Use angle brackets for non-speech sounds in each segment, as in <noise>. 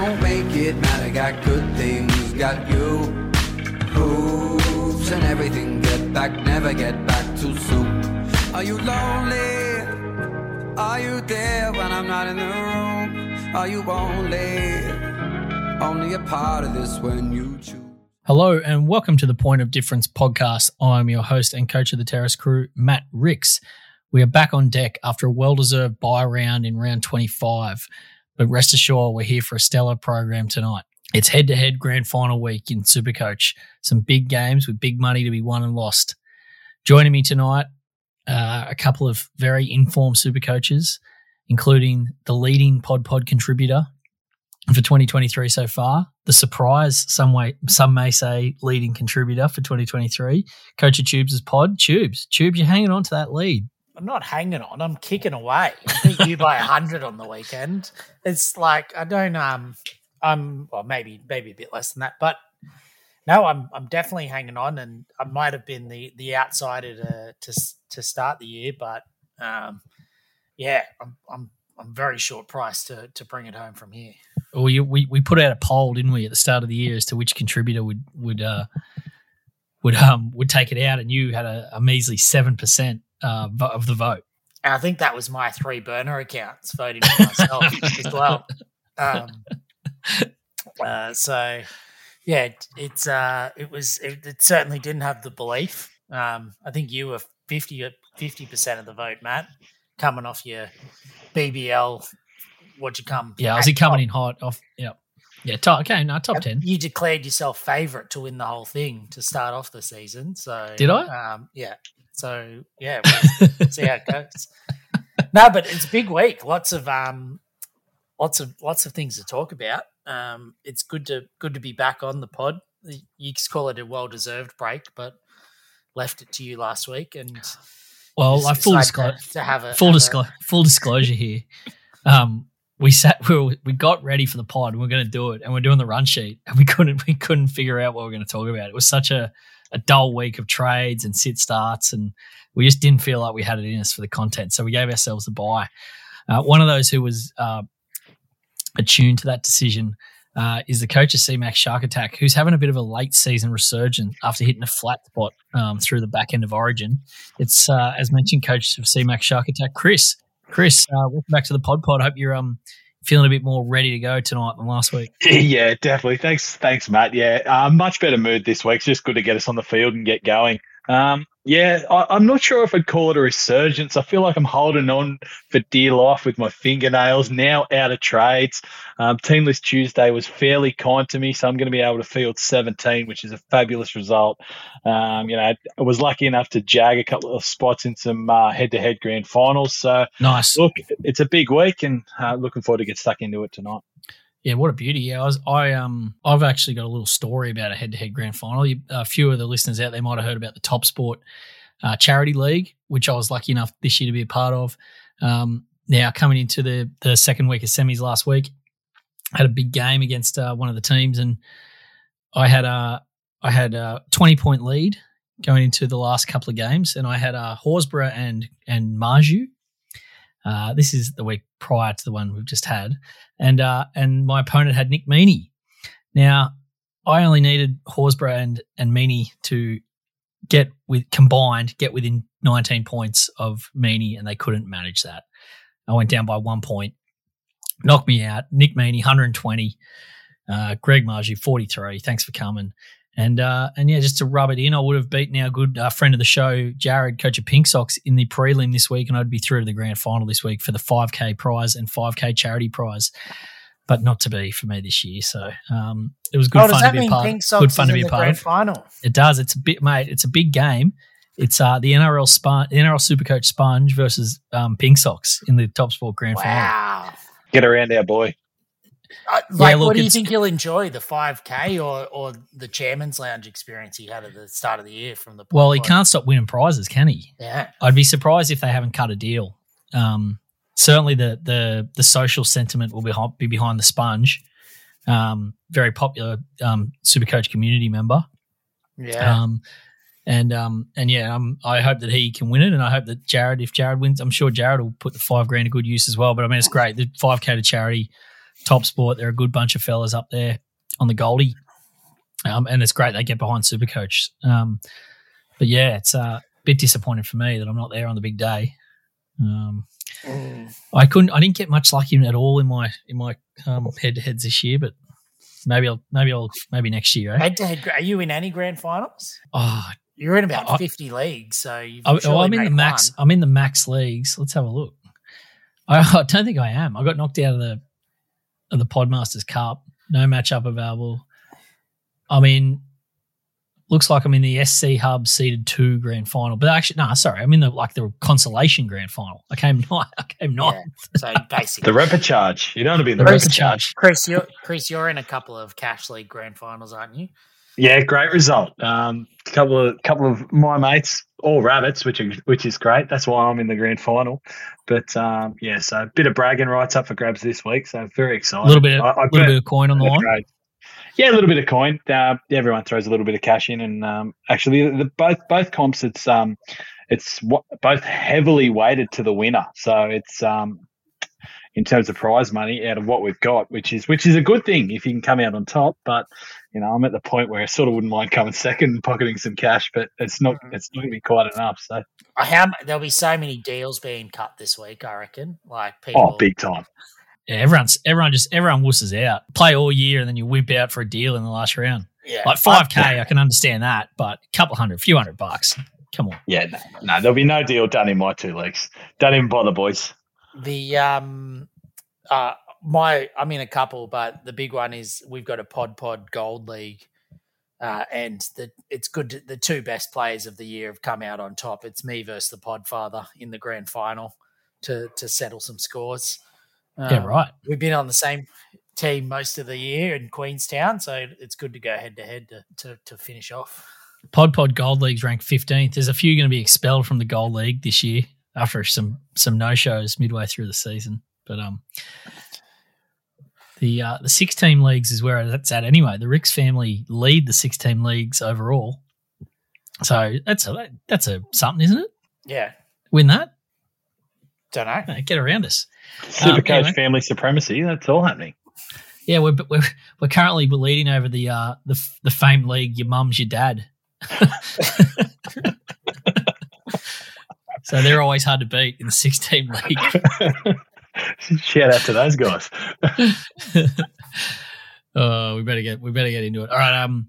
won't make it matter. Got good things, got you. Hoops and everything. Get back, never get back too soon. Are you lonely? Are you there when I'm not in the room? Are you only, only a part of this when you choose? Hello and welcome to the Point of Difference podcast. I'm your host and coach of the Terrace crew, Matt Ricks. We are back on deck after a well deserved bye round in round 25. But rest assured, we're here for a stellar program tonight. It's head to head grand final week in Supercoach. Some big games with big money to be won and lost. Joining me tonight, uh, a couple of very informed super coaches, including the leading Pod Pod contributor for 2023 so far, the surprise, some way, some may say, leading contributor for 2023, Coach of Tubes' pod, Tubes. Tubes, you're hanging on to that lead. I'm not hanging on. I'm kicking away. I beat you by hundred on the weekend. It's like I don't. Um, I'm well, maybe maybe a bit less than that, but no, I'm I'm definitely hanging on, and I might have been the the outsider to to to start the year, but um, yeah, I'm I'm I'm very short price to to bring it home from here. Well, you, we we put out a poll, didn't we, at the start of the year as to which contributor would would uh, would um would take it out, and you had a, a measly seven percent uh, of the vote. I think that was my three burner accounts voting for myself <laughs> as well. Um, <laughs> uh, so yeah, it, it's uh, it was it, it, certainly didn't have the belief. Um, I think you were 50 percent of the vote, Matt, coming off your BBL. What'd you come? Yeah, was he coming in hot off? Yeah. Yeah, top, okay, no, top ten. You declared yourself favourite to win the whole thing to start off the season. So did I? Um, yeah, so yeah, we'll see how it goes. <laughs> No, but it's a big week. Lots of um, lots of lots of things to talk about. Um, it's good to good to be back on the pod. You call it a well deserved break, but left it to you last week, and well, like full disclosure, to, have a full disclosure, full disclosure here. Um, we sat, we, were, we got ready for the pod, and we are going to do it, and we're doing the run sheet, and we couldn't we couldn't figure out what we are going to talk about. It was such a a dull week of trades and sit starts, and we just didn't feel like we had it in us for the content. So we gave ourselves a buy. Uh, one of those who was uh, attuned to that decision uh, is the coach of CMAX Shark Attack, who's having a bit of a late season resurgence after hitting a flat spot um, through the back end of Origin. It's, uh, as mentioned, coach of CMAX Shark Attack, Chris. Chris, uh, welcome back to the Pod Pod. I hope you're um, feeling a bit more ready to go tonight than last week. <laughs> Yeah, definitely. Thanks, thanks, Matt. Yeah, uh, much better mood this week. It's just good to get us on the field and get going. Um, yeah, I, am not sure if I'd call it a resurgence. I feel like I'm holding on for dear life with my fingernails now out of trades. Um, Team List Tuesday was fairly kind to me, so I'm going to be able to field 17, which is a fabulous result. Um, you know, I was lucky enough to jag a couple of spots in some uh, head-to-head grand finals. So nice. Look, it's a big week, and uh, looking forward to get stuck into it tonight. Yeah, what a beauty! Yeah, I was, I um, I've actually got a little story about a head-to-head grand final. A few of the listeners out there might have heard about the Top Sport uh, Charity League, which I was lucky enough this year to be a part of. Um, now coming into the the second week of semis last week, had a big game against uh, one of the teams, and I had a I had a twenty point lead going into the last couple of games, and I had a Horsburgh and and Marzhew uh, this is the week prior to the one we've just had, and uh, and my opponent had Nick Meaney. Now, I only needed Horsburgh and Meaney to get with combined get within 19 points of Meaney, and they couldn't manage that. I went down by one point, knocked me out. Nick Meaney 120, uh, Greg Marzhew 43. Thanks for coming. And uh, and yeah, just to rub it in, I would have beaten our good uh, friend of the show, Jared, coach of Pink Sox, in the prelim this week, and I'd be through to the grand final this week for the 5K prize and 5K charity prize. But not to be for me this year. So um, it was good oh, fun to be a part. Pink Sox good fun to be a part grand of. Final. It does. It's a bit, mate. It's a big game. It's uh, the NRL Spon- NRL Supercoach Sponge versus um, Pink Sox in the Top Sport Grand wow. Final. Get around our boy. Uh, like, yeah, look, what do you think you'll enjoy, the 5K or or the Chairman's Lounge experience he had at the start of the year from the? Well, he can't stop winning prizes, can he? Yeah, I'd be surprised if they haven't cut a deal. Um, certainly, the the the social sentiment will be be behind the sponge. Um, very popular um, super coach community member. Yeah. Um, and um, and yeah, um, I hope that he can win it, and I hope that Jared, if Jared wins, I'm sure Jared will put the five grand to good use as well. But I mean, it's great. The five k to charity top sport. They're a good bunch of fellas up there on the Goldie, um, and it's great they get behind Supercoach. Um, but yeah, it's a bit disappointing for me that I'm not there on the big day. Um, I couldn't. I didn't get much luck in at all in my in my um, head to heads this year, but maybe I'll maybe I'll maybe next year. Eh? Head to head, are you in any grand finals? Oh, You're in about I- 50 leagues, so you've I, oh, I'm in the max. one. I'm in the max leagues. Let's have a look. I, <laughs> I don't think I am. I got knocked out of the of the Podmasters Cup. No matchup available. I mean. Looks like I'm in the SC Hub seeded two grand final, but actually, no, sorry, I'm in the like the consolation grand final. I came ninth. <laughs> I came ninth. Yeah, so basically, The basically, repechage. You don't want to be in the The Chris- repechage. Chris, you're, Chris, you're in a couple of cash league grand finals, aren't you? Yeah, great result. Um, couple of couple of my mates, all rabbits, which are, which is great. That's why I'm in the grand final. But um, yeah, so a bit of bragging rights up for grabs this week. So very excited. A little bit, of, I- I little bit of coin on the line. Yeah, a little bit of coin. Uh, everyone throws a little bit of cash in, and um, actually, the, both both comps, it's um, it's what, both heavily weighted to the winner. So it's um, in terms of prize money out of what we've got, which is which is a good thing if you can come out on top. But you know, I'm at the point where I sort of wouldn't mind coming second, and pocketing some cash, but it's not it's not going to be quite enough. So Uh, How there'll be so many deals being cut this week, I reckon. Like people, oh, big time. Yeah, everyone's everyone just everyone wusses out. Play all year and then you whip out for a deal in the last round. yeah, Like five k, I can understand that, but a couple hundred, few hundred bucks. Come on. Yeah, no, no, there'll be no deal done in my two legs. Don't even bother, boys. The um uh my I'm in a couple, but the big one is we've got a Pod Pod Gold League, uh, and the it's good. To, the two best players of the year have come out on top. It's me versus the Podfather in the grand final to to settle some scores. Yeah, Um, right. We've been on the same team most of the year in Queenstown, so it's good to go head to head to to to finish off. Pod Pod Gold League's ranked fifteenth. There's a few going to be expelled from the Gold League this year after some some no shows midway through the season. But um, the uh, the six team leagues is where that's at anyway. The Ricks family lead the six team leagues overall, so that's a that's a something, isn't it? Yeah, Win that, don't know. Get around us. Supercoach anyway. family supremacy. That's all happening. Yeah, we're we're, we're currently leading over the uh the the famed league. Your mum's your dad. <laughs> <laughs> so they're always hard to beat in the 16 league. <laughs> Shout out to those guys. oh, <laughs> we better get we better get into it. All right. Um.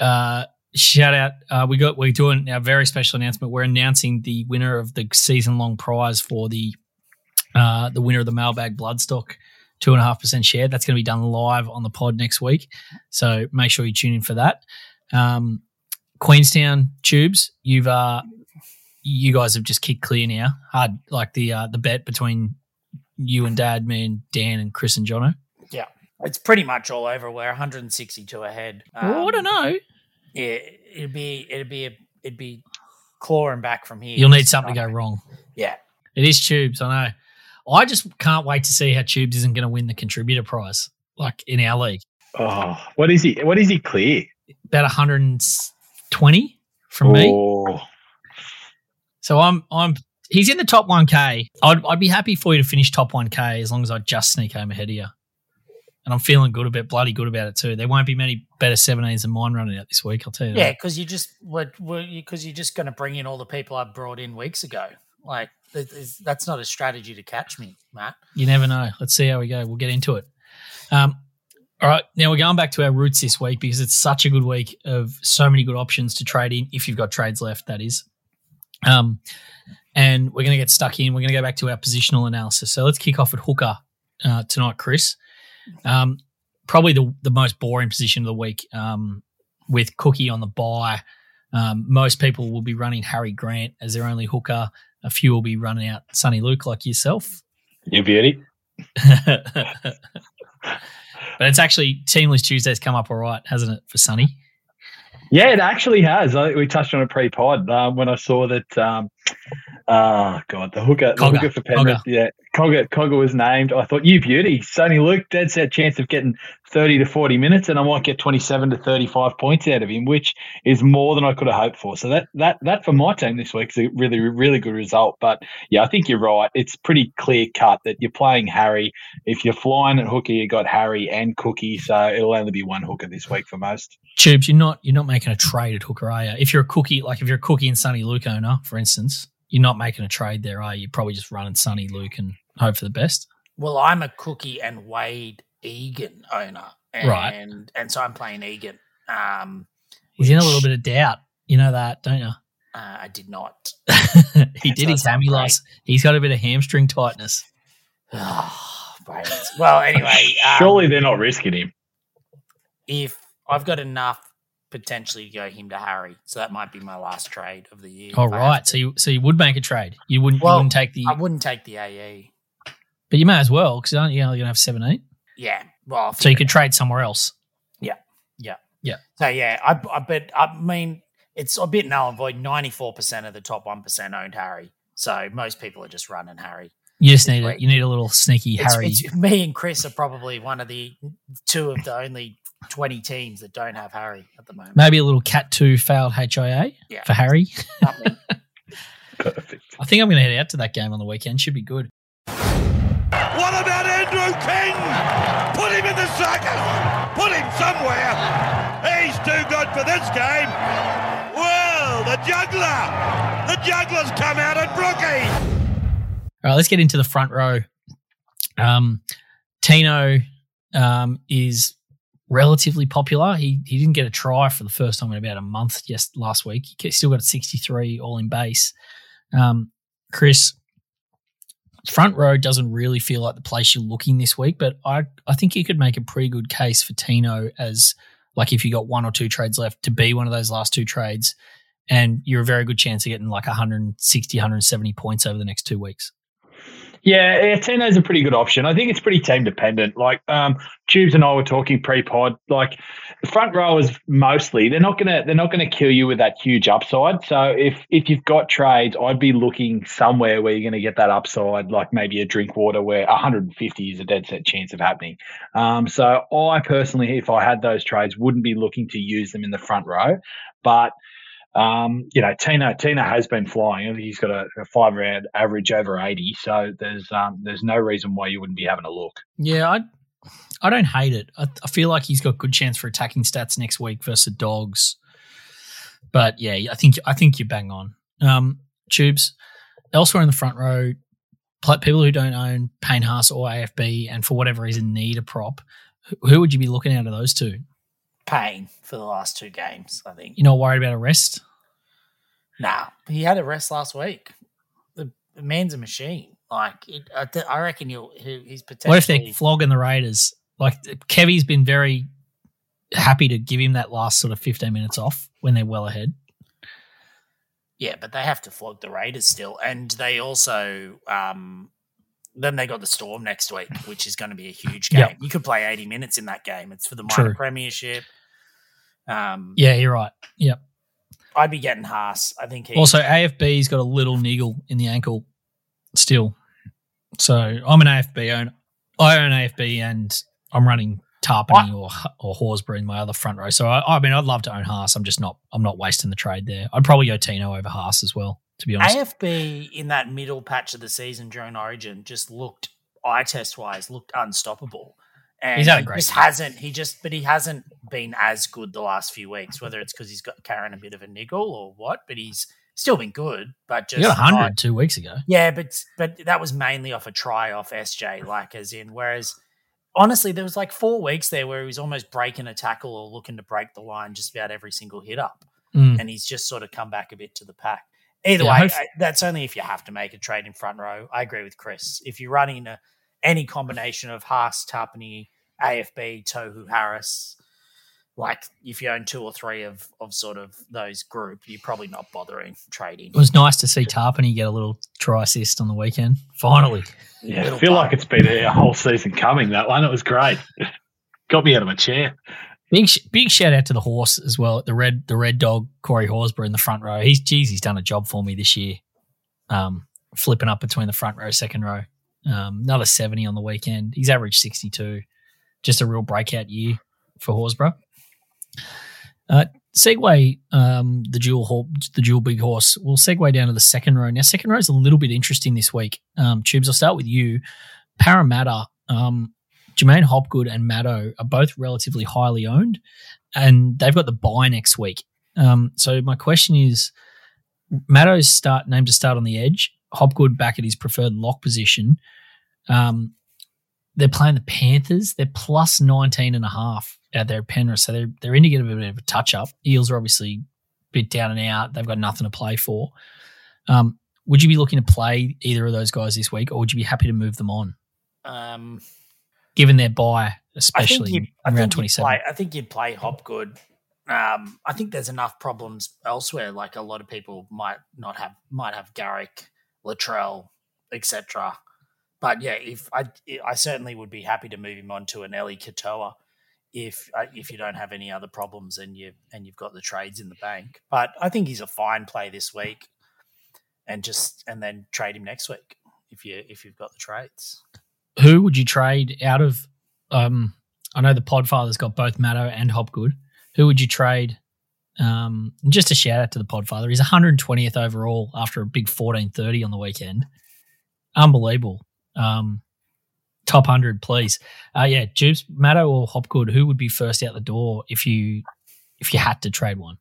Uh. Shout out. Uh. We got we're doing a very special announcement. We're announcing the winner of the season long prize for the uh the winner of the mailbag bloodstock. Two and a half percent share. That's going to be done live on the pod next week. So make sure you tune in for that. Um, Queenstown tubes, you've uh, you guys have just kicked clear now. Hard like the uh, the bet between you and Dad, me and Dan and Chris and Jono. Yeah, it's pretty much all over. We're 162 ahead. well, I don't Um, know. Yeah, it'd be it'd be a, it'd be clawing back from here. You'll need something to go wrong. Yeah, It is Tubes, I know. I just can't wait to see how Tubes isn't going to win the contributor prize, like in our league. Oh, what is he? What is he clear? About 120 from me. So I'm I'm he's in the top 1k. I'd I'd be happy for you to finish top 1k as long as I just sneak home ahead of you. And I'm feeling good about bloody good about it too. There won't be many better 17s than mine running out this week, I'll tell you. yeah, because you just what because you're just going to bring in all the people I brought in weeks ago. Like that's not a strategy to catch me, Matt. You never know. Let's see how we go. We'll get into it. Um, all right, now we're going back to our roots this week because it's such a good week of so many good options to trade in if you've got trades left. That is, um, and we're going to get stuck in. We're going to go back to our positional analysis. So let's kick off at hooker uh, tonight, Chris. Um, probably the the most boring position of the week um, with Cookie on the buy. Um, most people will be running Harry Grant as their only hooker. A few will be running out Sonny Luke like yourself. you beauty. <laughs> but it's actually Team List Tuesday's come up all right, hasn't it, for Sonny? Yeah, it actually has. I, we touched on a pre-pod um, when I saw that um, Oh god, the hooker, the Cogger, hooker for Penrith. Cogger. Yeah, Cogger, Cogger was named. I thought you beauty, Sonny Luke, dead set chance of getting thirty to forty minutes, and I might get twenty-seven to thirty-five points out of him, which is more than I could have hoped for. So that that that for my team this week is a really really good result. But yeah, I think you're right. It's pretty clear cut that you're playing Harry. If you're flying at hooker, you got Harry and Cookie, so it'll only be one hooker this week for most. Tubes, you're not you're not making a trade at hooker, are you? If you're a cookie, like if you're a cookie and Sonny Luke owner, for instance, you're not making a trade there, are you? You're probably just running Sonny Luke and hope for the best. Well, I'm a Cookie and Wade Egan owner, and, Right. and so I'm playing Egan. Um, He's in a little bit of doubt. You know that, don't you? Uh, I did not. <laughs> he did his hammy great. last. He's got a bit of hamstring tightness. <sighs> Oh, well, anyway, um, Surely they're not risking him. if I've got enough potentially go him to Harry, so that might be my last trade of the year. All if I have right, so you so you would make a trade. You wouldn't. Well, you wouldn't take the. I wouldn't take the AE. but you may as well because aren't you only going to have seven eight? Yeah, well, So you could trade somewhere else. Yeah. Yeah. Yeah. So yeah, I, I bet I mean it's a bit null and void. Ninety four percent of the top one percent owned Harry, so most people are just running Harry. You just need a, you need a little sneaky It's, Harry. it's- me and Chris are probably one of the two of the only twenty teams that don't have Harry at the moment. Maybe a little cat two failed HIA Yeah. for Harry. <laughs> Perfect. I think I'm going to head out to that game on the weekend. Should be good. What about Andrew King? Put him in the circus. Put him somewhere. He's too good for this game. Well, the juggler. The juggler's come out at Brookie. All right, let's get into the front row. Um, Tino um, is relatively popular. He he didn't get a try for the first time in about a month just last week. He still got 63 all in base. Um, Chris, front row doesn't really feel like the place you're looking this week, but I I think you could make a pretty good case for Tino as like if you got one or two trades left to be one of those last two trades. And you're a very good chance of getting like 160, 170 points over the next two weeks. Yeah, yeah, is a pretty good option. I think it's pretty team dependent. Like um, Tubes and I were talking pre-pod. Like the front rowers, mostly they're not gonna they're not gonna kill you with that huge upside. So if if you've got trades, I'd be looking somewhere where you're gonna get that upside, like maybe a drink water where 150 is a dead set chance of happening. Um, so I personally, if I had those trades, wouldn't be looking to use them in the front row, but. Um, you know, Tina Tina has been flying. He's got a, a five round average over eighty. So there's um, there's no reason why you wouldn't be having a look. Yeah, I I don't hate it. I, I feel like he's got good chance for attacking stats next week versus Dogs. But yeah, I think I think you're bang on. Um, Tubes elsewhere in the front row, people who don't own Payne Haas or AFB and for whatever reason need a prop. Who- would you be looking at of those two? Payne for the last two games. I think. You're not worried about a rest? Nah, he had a rest last week. The, the man's a machine. Like it, I, th- I reckon he'll, he, he's potentially. What if they're flogging the Raiders? Like Kevy's been very happy to give him that last sort of 15 minutes off when they're well ahead. Yeah, but they have to flog the Raiders still, and they also um, then they got the Storm next week, which is going to be a huge <laughs> game. Yep. You could play eighty minutes in that game. It's for the minor True. premiership. Um, Yeah, you're right. Yep. I'd be getting Haas. I think he Also, AFB's got a little niggle in the ankle still. So I'm an AFB owner. I own AFB and I'm running Tapine or or Horsburgh in my other front row. So I, I mean, I'd love to own Haas. I'm just not. I'm not wasting the trade there. I'd probably go Tino over Haas as well. To be honest, AFB in that middle patch of the season during Origin just looked eye test wise looked unstoppable. And He's had a he great just season. hasn't he just but he hasn't been as good the last few weeks, whether it's because he's got carrying a bit of a niggle or what, but he's still been good. But just he got not- 100 two weeks ago. Yeah, but but that was mainly off a try off SJ, like as in. Whereas honestly, there was like four weeks there where he was almost breaking a tackle or looking to break the line just about every single hit up, Mm. and he's just sort of come back a bit to the pack. Either Yeah, way, I, that's only if you have to make a trade in front row. I agree with Chris. If you're running a, any combination of Haas, Tapine, AFB, Tohu, Harris. Like if you own two or three of, of sort of those group, you're probably not bothering trading. It was nice to see Tapine get a little try assist on the weekend. Finally, Yeah, I feel bug. like it's been a whole season coming. That one, it was great. <laughs> Got me out of my chair. big big shout out to the horse as well. The red the red dog Corey Horsburgh in the front row. He's geez, he's done a job for me this year. um, flipping up between the front row, second row. Um, another 70 on the weekend. He's averaged 62. Just a real breakout year for Horsburgh. Uh, segue um, the dual the dual big horse. We'll segue down to the second row. Now, second row is a little bit interesting this week. Um, Tubes, I'll start with you. Parramatta, um, J'maine Hopgood and Maddo are both relatively highly owned, and they've got the buy next week. Um, so my question is, Maddo's start name to start on the edge. Hopgood back at his preferred lock position. Um, they're playing the Panthers. They're plus 19 and a half out there at Penrith. So they're, they're in to get a bit of a touch up. Eels are obviously a bit down and out. They've got nothing to play for. Um, would you be looking to play either of those guys this week or would you be happy to move them on, Um, given their buy, especially you'd, I in round 27? play. I think you'd play Hopgood. Um, I think there's enough problems elsewhere. Like a lot of people might not have, might have Garrick, Latrell, etc. But yeah, if I, I certainly would be happy to move him on to an Eli Katoa if uh, if you don't have any other problems and you and you've got the trades in the bank. But I think he's a fine play this week, and just and then trade him next week if you if you've got the trades. Who would you trade out of? Um, I know the Podfather's got both Matto and Hopgood. Who would you trade? Um, just a shout out to the Podfather. He's 120th overall after a big 1430 on the weekend. Unbelievable. Um, top 100, please. Uh, yeah, Tubes, Matto or Hopgood, who would be first out the door if you if you had to trade one?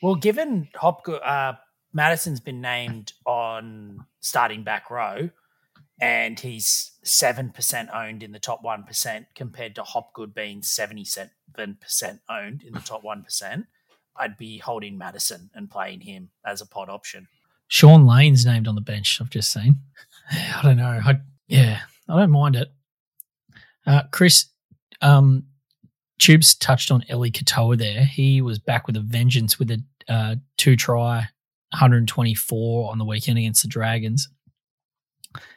Well, given Hopgood, uh, Madison's been named on starting back row, and he's seven percent owned in the top one percent, compared to Hopgood being seventy-seven percent owned in the top one percent. I'd be holding Madison and playing him as a pod option. Shaun Lane's named on the bench. I've just seen. <sighs> I don't know. I, yeah, I don't mind it. Uh, Chris, um, Tubes touched on Eli Katoa there. He was back with a vengeance with a uh, two try, 124 on the weekend against the Dragons.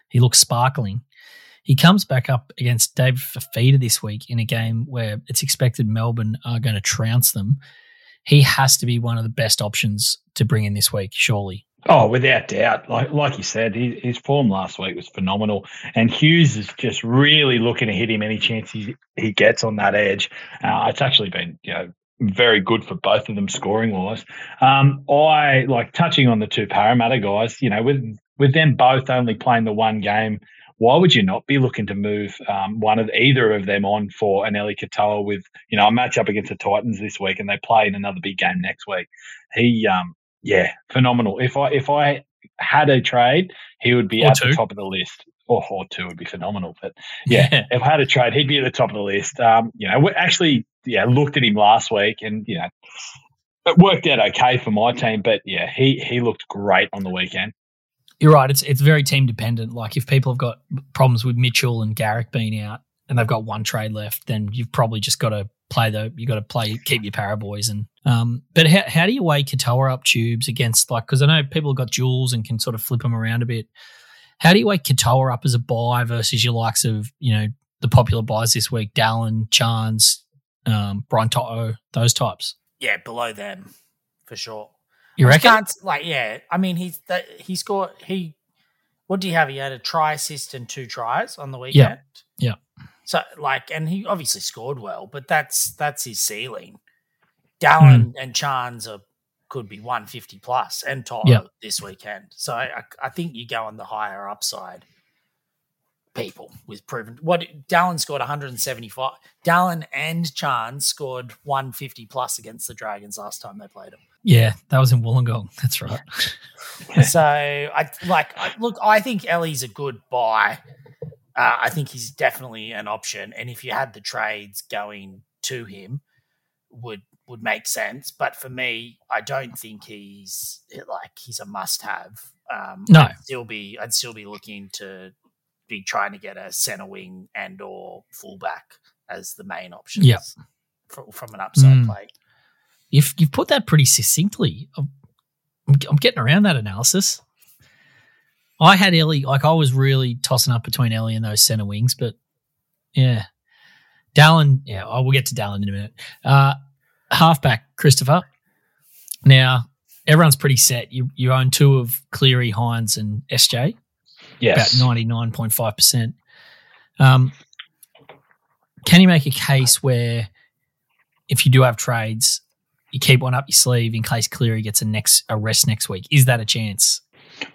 He looks sparkling. He comes back up against David Fifita this week in a game where it's expected Melbourne are going to trounce them. He has to be one of the best options to bring in this week, surely. Oh, without doubt. Like like you said, his, his form last week was phenomenal, and Hughes is just really looking to hit him any chance he he gets on that edge. Uh, it's actually been you know very good for both of them scoring wise. Um, I like touching on the two Parramatta guys. You know, with with them both only playing the one game, why would you not be looking to move um, one of either of them on for an Eli Katoa with you know a match up against the Titans this week, and they play in another big game next week. He um yeah, phenomenal. If I if I had a trade, he would be Or at two. the top of the list. Or, or two would be phenomenal. But <laughs> yeah, if I had a trade, he'd be at the top of the list. Um, you know, we actually, yeah, looked at him last week, and you know, it worked out okay for my team. But yeah, he he looked great on the weekend. You're right. It's it's very team dependent. Like if people have got problems with Mitchell and Garrick being out, and they've got one trade left, then you've probably just got to play the you got to play keep your para boys and um. But how how do you weigh Katoa up tubes against like because I know people have got jewels and can sort of flip them around a bit. How do you weigh Katoa up as a buy versus your likes of you know the popular buys this week, Dallin, Chance, um, Brian Toto, those types? Yeah, below them for sure. You reckon? like yeah. I mean, he's that he scored he. What do you have? He had a try assist and two tries on the weekend. Yeah. yeah. So like, and he obviously scored well, but that's that's his ceiling. Dallin hmm. and Chans are could be one fifty plus, and Toto Yeah. this weekend. So I, I think you go on the higher upside. People with proven what Dallin scored 175. Dallin and Chans scored 150 plus against the Dragons last time they played them. Yeah, that was in Wollongong. That's right. so I like I, look. I think Eli's a good buy. Uh, I think he's definitely an option, and if you had the trades going to him, would would make sense. But for me, I don't think he's like he's a must have. Um, No. I'd still be I'd still be looking to be trying to get a center wing and or fullback as the main options. Yep. fr- from an upside Mm. play. You've you've put that pretty succinctly. I'm, I'm I'm getting around that analysis. I had Eli, like I was really tossing up between Eli and those center wings, but yeah, Dallin. Yeah, I will get to Dallin in a minute. Uh, halfback Christopher. Now everyone's pretty set. You you own two of Cleary, Hynes, and SJ. Yes. about ninety nine point five percent. Um, can you make a case where if you do have trades, you keep one up your sleeve in case Cleary gets a next a rest next week? Is that a chance?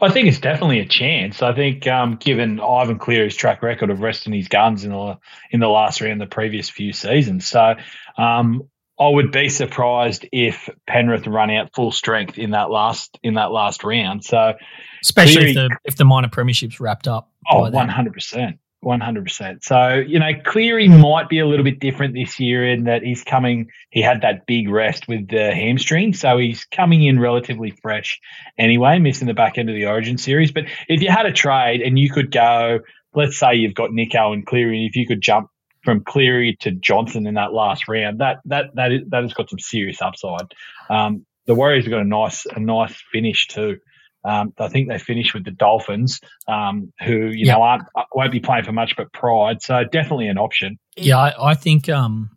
I think it's definitely a chance. I think, um, given Ivan Cleary's track record of resting his guns in the in the last round, the previous few seasons, so um, I would be surprised if Penrith run out full strength in that last in that last round. So, Especially if the if the minor premiership's wrapped up. oh, by then. one hundred percent. 100%. So, you know, Cleary hmm. might be a little bit different this year in that he's coming, he had that big rest with the hamstring. So he's coming in relatively fresh anyway, missing the back end of the Origin series. But if you had a trade and you could go, let's say you've got Nico and Cleary, and if you could jump from Cleary to Johnson in that last round, that that that, is, that has got some serious upside. Um, the Warriors have got a nice a nice finish too. Um, I think they finished with the Dolphins, um, who you Yeah. know aren't won't be playing for much but pride. So definitely an option. Yeah, I, I think um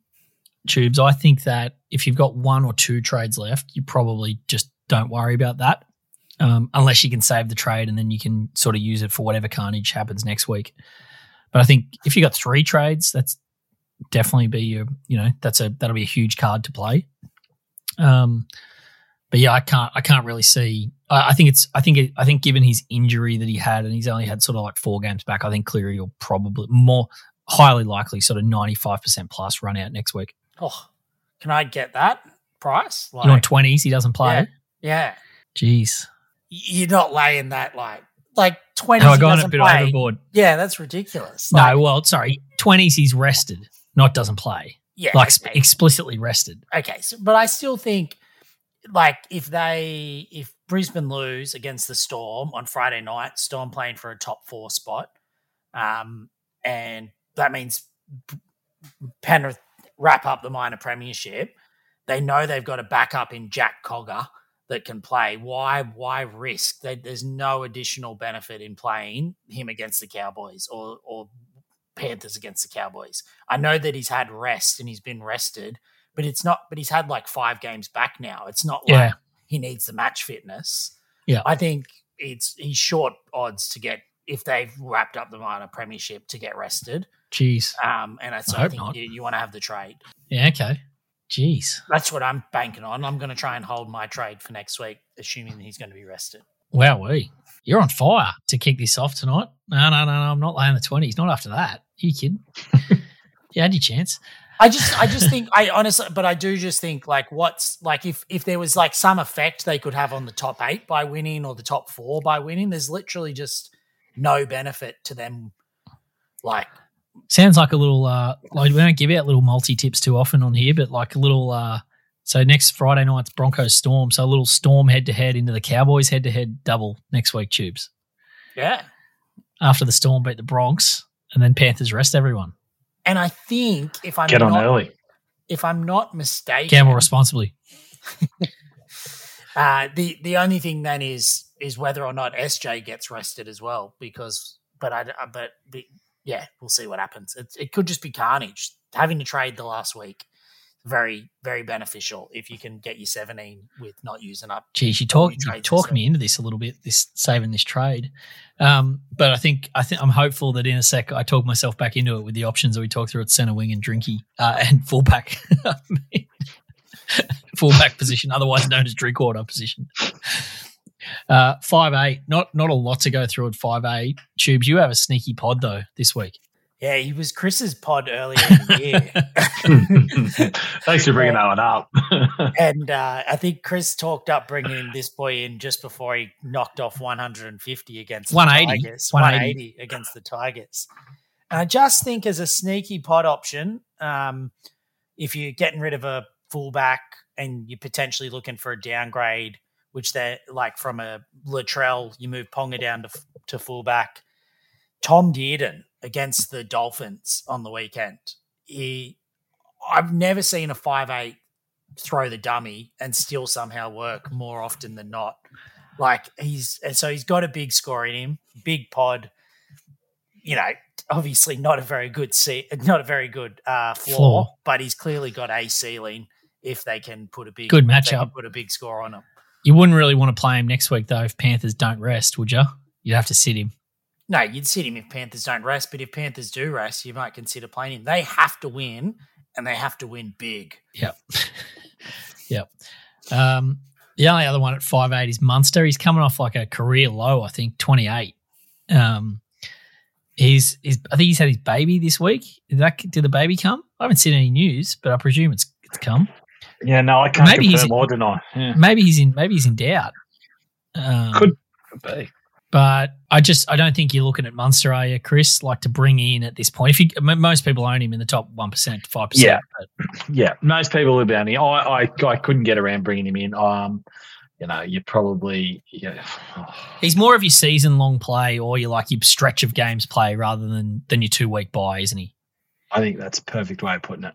tubes, I think that if you've got one or two trades left, you probably just don't worry about that. Um, unless you can save the trade and then you can sort of use it for whatever carnage happens next week. But I think if you got three trades, that's definitely be your, you know, that's a that'll be a huge card to play. Um, but yeah, I can't I can't really see. I, I think it's I think it, I think given his injury that he had and he's only had sort of like four games back, I think Cleary will probably more highly likely sort of ninety five percent plus run out next week. Oh, can I get that price? Like, you want twenties? He doesn't play. yeah, Jeez, you're not laying that like like twenty. have I gone a bit overboard? Yeah, that's ridiculous. No, well, sorry, twenties. He's rested, not doesn't play. yeah, like okay. explicitly rested. okay, so, but I still think like if they if Brisbane lose against the Storm on Friday night, Storm playing for a top four spot, um, and that means Penrith wrap up the minor premiership. They know they've got a backup in Jack Cogger that can play. Why? Why risk? There's no additional benefit in playing him against the Cowboys or or Panthers against the Cowboys. I know that he's had rest and he's been rested, but it's not. But he's had like five games back now. It's not like Yeah. he needs the match fitness. Yeah. I think it's he's short odds to get if they've wrapped up the minor premiership to get rested. Jeez. Um, and I, so I I, think you, you want to have the trade. Yeah. Okay. Jeez. That's what I'm banking on. I'm going to try and hold my trade for next week, assuming he's going to be rested. Wow. We. You're on fire to kick this off tonight. No, no, no, no. I'm not laying the twenties. Not after that. you kidding? <laughs> you had your chance. I just, I just think, I honestly, but I do just think, like, what's like, if if there was like some effect they could have on the top eight by winning or the top four by winning, there's literally just no benefit to them. Like, Sounds like a little. uh Like we don't give out little multi tips too often on here, but like a little. uh So next Friday night's Broncos Storm. So a little Storm head to head into the Cowboys head to head double next week. Tubes yeah, after the Storm beat the Bronx, and then Panthers rest everyone. and I think if I'm Get on not, early. if I'm not mistaken, Gamble responsibly. <laughs> Uh, the the only thing then is is whether or not SJ gets rested as well because but I uh, but the, yeah we'll see what happens. It, it could just be carnage. Having to trade the last week very very beneficial if you can get your seventeen with not using up. Geez, you talk you talk me into this a little bit. This saving this trade, um, but I think I think I'm hopeful that in a sec I talk myself back into it with the options that we talked through at centre wing and drinky uh, <laughs> and fullback, <laughs> fullback position, otherwise known as drink water position. Uh, five eight, not not a lot to go through at five eight. Tubes, you have a sneaky pod though this week. Yeah, he was Chris's pod earlier in the year. <laughs> <laughs> Thanks for bringing that one up. <laughs> And uh, I think Chris talked up bringing this boy in just before he knocked off 150 against the 180. Tigers. 180. 180 against the Tigers. And I just think as a sneaky pod option, um, if you're getting rid of a fullback and you're potentially looking for a downgrade, which they're like from a Latrell, you move Ponga down to, to fullback. Tom Dearden against the Dolphins on the weekend. He, I've never seen a five eight throw the dummy and still somehow work more often than not. Like he's and so he's got a big score in him, big pod. You know, obviously not a very good seat, not a very good uh, floor, Floor. but he's clearly got a ceiling if they can put a big Good matchup. put a big score on him. You wouldn't really want to play him next week though if Panthers don't rest, would you? You'd have to sit him. No, you'd sit him if Panthers don't rest, but if Panthers do rest, you might consider playing him. They have to win, and they have to win big. Yep. <laughs> yep. Um, the only other one at five eight is Munster. He's coming off like a career low, I think, 28. Um, he's, he's I think he's had his baby this week. Did that did the baby come? I haven't seen any news, but I presume it's it's come. Yeah, no, I can't Maybe he's- confirm or deny. Yeah. Maybe he's in maybe he's in doubt. Um, Could be. But I just I don't think you're looking at Munster, are you, Chris? Like to bring in at this point. If you most people own him in the top one percent, five Yeah. percent. Yeah, most people would be only. I, I, I couldn't get around bringing him in. Um, you know, you're probably yeah. <sighs> He's more of your season long play or your like your stretch of games play rather than than your two week buy, isn't he? I think that's a perfect way of putting it.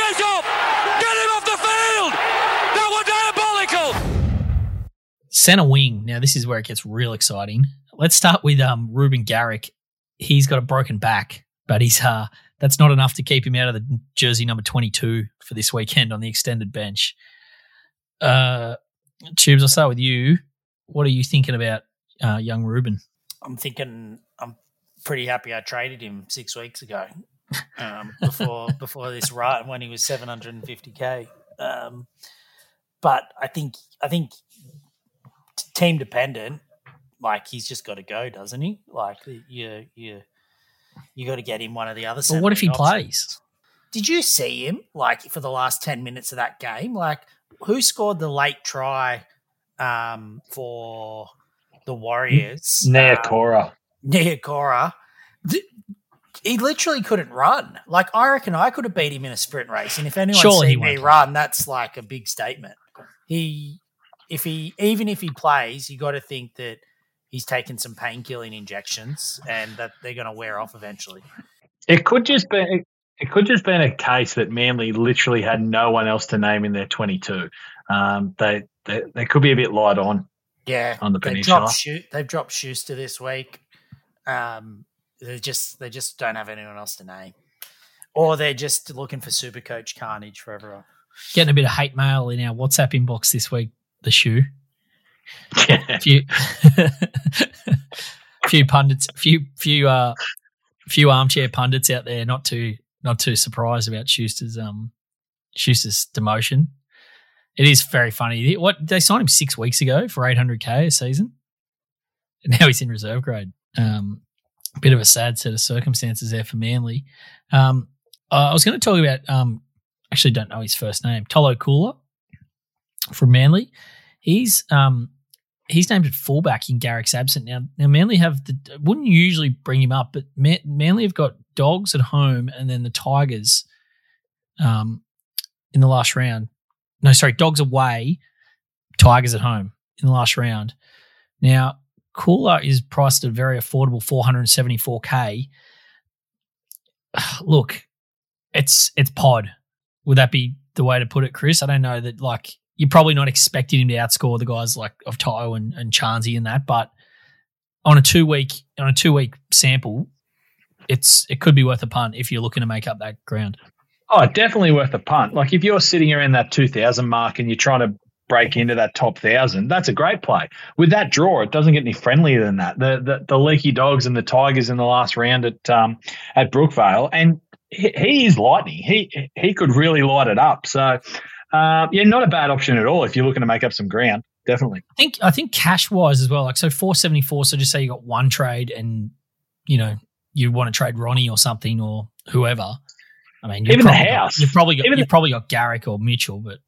Get off! Get him off the field! That was diabolical! Center wing. Now this is where it gets real exciting. Let's start with um Reuben Garrick. He's got a broken back, but he's uh that's not enough to keep him out of the jersey number twenty two for this weekend on the extended bench. Uh Tubes, I'll start with you. What are you thinking about uh, young Reuben? I'm thinking I'm pretty happy I traded him six weeks ago um, before <laughs> before this run when he was 750k. Um, but I think I think team dependent. Like he's just got to go, doesn't he? Like you you you got to get him one of the other. But what if he options. plays? Did you see him like for the last ten minutes of that game? Like who scored the late try um, for the Warriors? Nea Um, Cora. Niagara, th- he literally couldn't run. Like I reckon I could have beat him in a sprint race, and if anyone's Surely he seen me won't play. run, that's like a big statement. He, if he, even if he plays, you got to think that he's taken some pain killing injections, and that they're going to wear off eventually. It could just be. It could just been a case that Manly literally had no one else to name in their 22. Um, they, they they could be a bit light on. Yeah, On the they peninsula. dropped shoot. They've dropped Schuster this week. Um, they just they just don't have anyone else to name, or they're just looking for super coach carnage for everyone. Getting a bit of hate mail in our WhatsApp inbox this week. The shoe. Yeah. <laughs> few <laughs> few pundits few few uh few armchair pundits out there not too not too surprised about Schuster's um Schuster's demotion. It is very funny. What they signed him six weeks ago for eight hundred K a season. And <laughs> now he's in reserve grade. Um bit of a sad set of circumstances there for Manly. Um I was going to talk about um actually don't know his first name. Tolu Koula from Manly. He's um he's named at fullback in Garrick's absent now. Now Manly have the wouldn't usually bring him up, but Man, Manly have got Dogs at home and then the Tigers, um, in the last round. No, sorry, Dogs away, Tigers at home in the last round. Now Koula is priced at very affordable 474k. <sighs> Look, it's it's pod. Would that be the way to put it, Chris? I don't know that like you're probably not expecting him to outscore the guys like of Tayo and, and Chansey in that, but on a two week on a two week sample, it's it could be worth a punt if you're looking to make up that ground. Oh, definitely worth a punt. Like if you're sitting around that 2000 mark and you're trying to break into that top thousand, that's a great play. With that draw, it doesn't get any friendlier than that. The the, the leaky dogs and the tigers in the last round at um, at Brookvale, and he, he is lightning. He he could really light it up. So uh, yeah, not a bad option at all if you're looking to make up some ground. Definitely. I think I think cash wise as well, like so four seventy four. So just say you got one trade and you know you want to trade Ronnie or something or whoever. I mean, you've Even the probably got- house. you've probably got Even you've probably got Garrick or Mitchell, but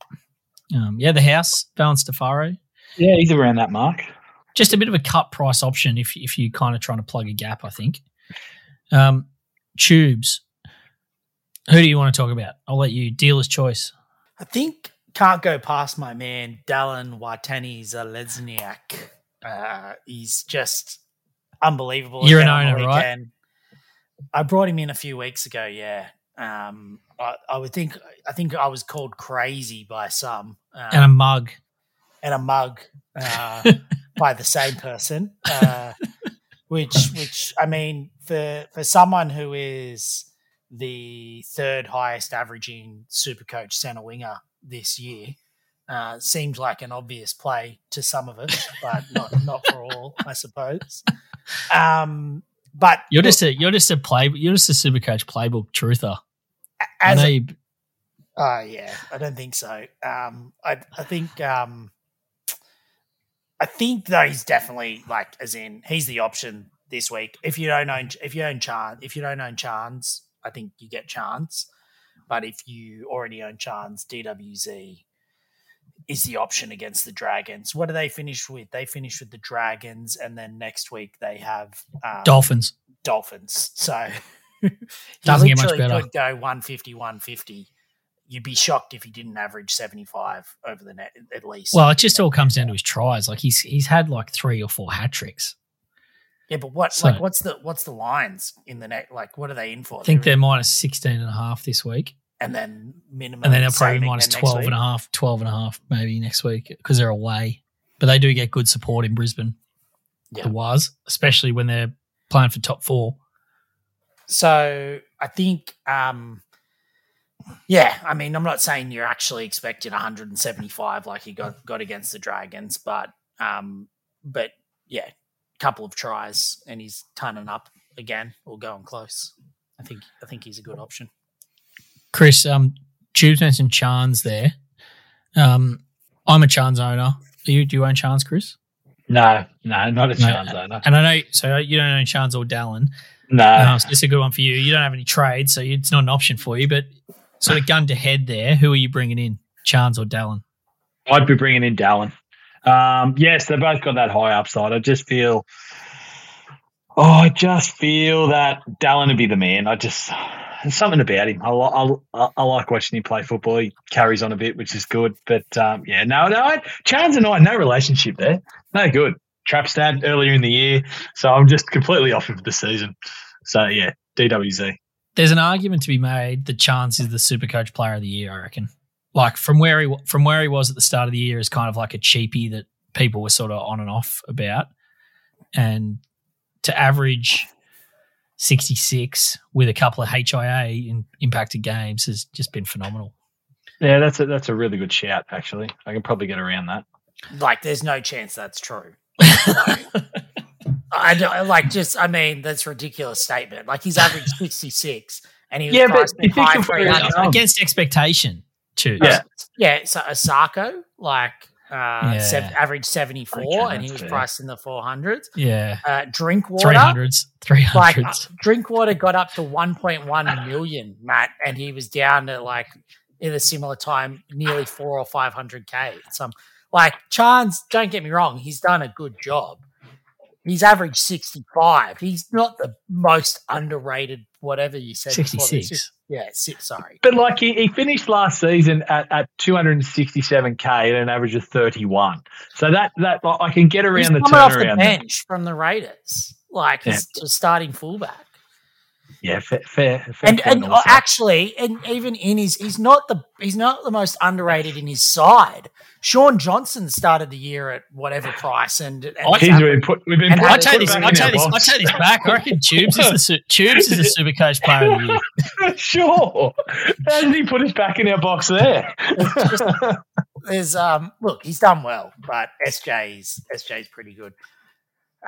um, yeah, the house Valence Stefaro. Yeah, he's around that mark. just a bit of a cut price option if if you're kind of trying to plug a gap. I think. Um, tubes. Who do you want to talk about? I'll let you dealer's choice. I think can't go past my man Dallin Watene-Zelezniak. Uh, he's just unbelievable. You're an again on the owner, right? I brought him in a few weeks ago. Yeah, um, I, I would think. I think I was called crazy by some, um, And a mug. and a mug uh, <laughs> by the same person. Uh, which, which I mean, for for someone who is the third highest averaging super coach center winger this year. Uh, seems like an obvious play to some of us, but not not for all, I suppose. Um, but You're look, just a you're just a play you're just a supercoach playbook truther. I as know a- you, Uh yeah, I don't think so. Um I I think um I think though he's definitely like as in he's the option this week. If you don't own if you own Chance if you don't own Chance, I think you get Chance. But if you already own Chance, DWZ is the option against the Dragons. What do they finish with? They finish with the Dragons and then next week they have um, Dolphins. Dolphins. So <laughs> he Doesn't get much better. Could go 150, 150. You'd be shocked if he didn't average 75 over the net at least. Well, it just all comes down to his tries. Like he's he's had like three or four hat tricks. yeah, but what so- like what's the what's the lines in the net? Like what are they in for? I think they're minus 16 and a half this week. And then minimum And then they'll probably minus again next 12 week. and a half, 12 and a half maybe next week because they're away. But they do get good support in Brisbane. Yeah. The was, especially when they're playing for top four. So I think, um, yeah, I mean, I'm not saying you're actually expecting 175 like he got got against the Dragons, but um, but yeah, couple of tries and he's turning up again or going close. I think I think he's a good option. Chris, um, Tubes mentioned Chans there. Um, I'm a Chans owner. Do you, do you own Chans, Chris? No, no, not a No. chance. No, no. And I know, so you don't own Chans or Dallin. no. Um, so it's a good one for you. You don't have any trades, so it's not an option for you. But sort of gun to head there, who are you bringing in, Chans or Dallin? I'd be bringing in Dallin. Um, yes, they both got that high upside. I just feel, oh, I just feel that Dallin would be the man. I just, something about him. I, I, I like watching him play football. He carries on a bit, which is good. But um, yeah, no, no, Chance and I, no relationship there. No good. Trap Trapstad earlier in the year, so I'm just completely off of the season. So yeah, DWZ. There's an argument to be made that Chance is the super coach player of the year, I reckon. Like from where he from where he was at the start of the year is kind of like a cheapie that people were sort of on and off about. And to average 66 with a couple of HIA in impacted games has just been phenomenal. Yeah, that's a that's a really good shout. Actually, I can probably get around that. Like, there's no chance that's true. <laughs> I don't like just. I mean, that's a ridiculous statement. Like he's averaged <laughs> 66, and he was Yeah, but priced in high of where 300. Against expectation, too. Yeah. Yeah, so Osako, like uh, Yeah. sev- average 74, Okay, and he was fair. priced in the 400s. Yeah. Uh, Drinkwater, 300s. 300s. like uh, Drinkwater got up to 1.1 million, Matt, and he was down to like in a similar time, nearly four or 500k. Some like Chance, don't get me wrong, he's done a good job. He's averaged 65. He's not the most underrated, whatever you said. before this. 66. Yeah, sorry. But like he, he finished last season at, at 267k at an average of 31. So that that like, I can get He's around the coming off the turnaround. bench from the Raiders, like Yeah. he's starting fullback. Yeah, fair, fair, fair and point and uh, also. actually, and even in his, he's not the he's not the most underrated in his side. Shaun Johnson started the year at whatever <sighs> price, and, and I he's He's been put, we've been put, I I take this. back I in take this. I box. take this back. I reckon Tubes is the <laughs> Tubes is the super coach player of the year. <laughs> sure. How did he put us back in our box there? there's um look, he's done well, but SJ's SJ's pretty good.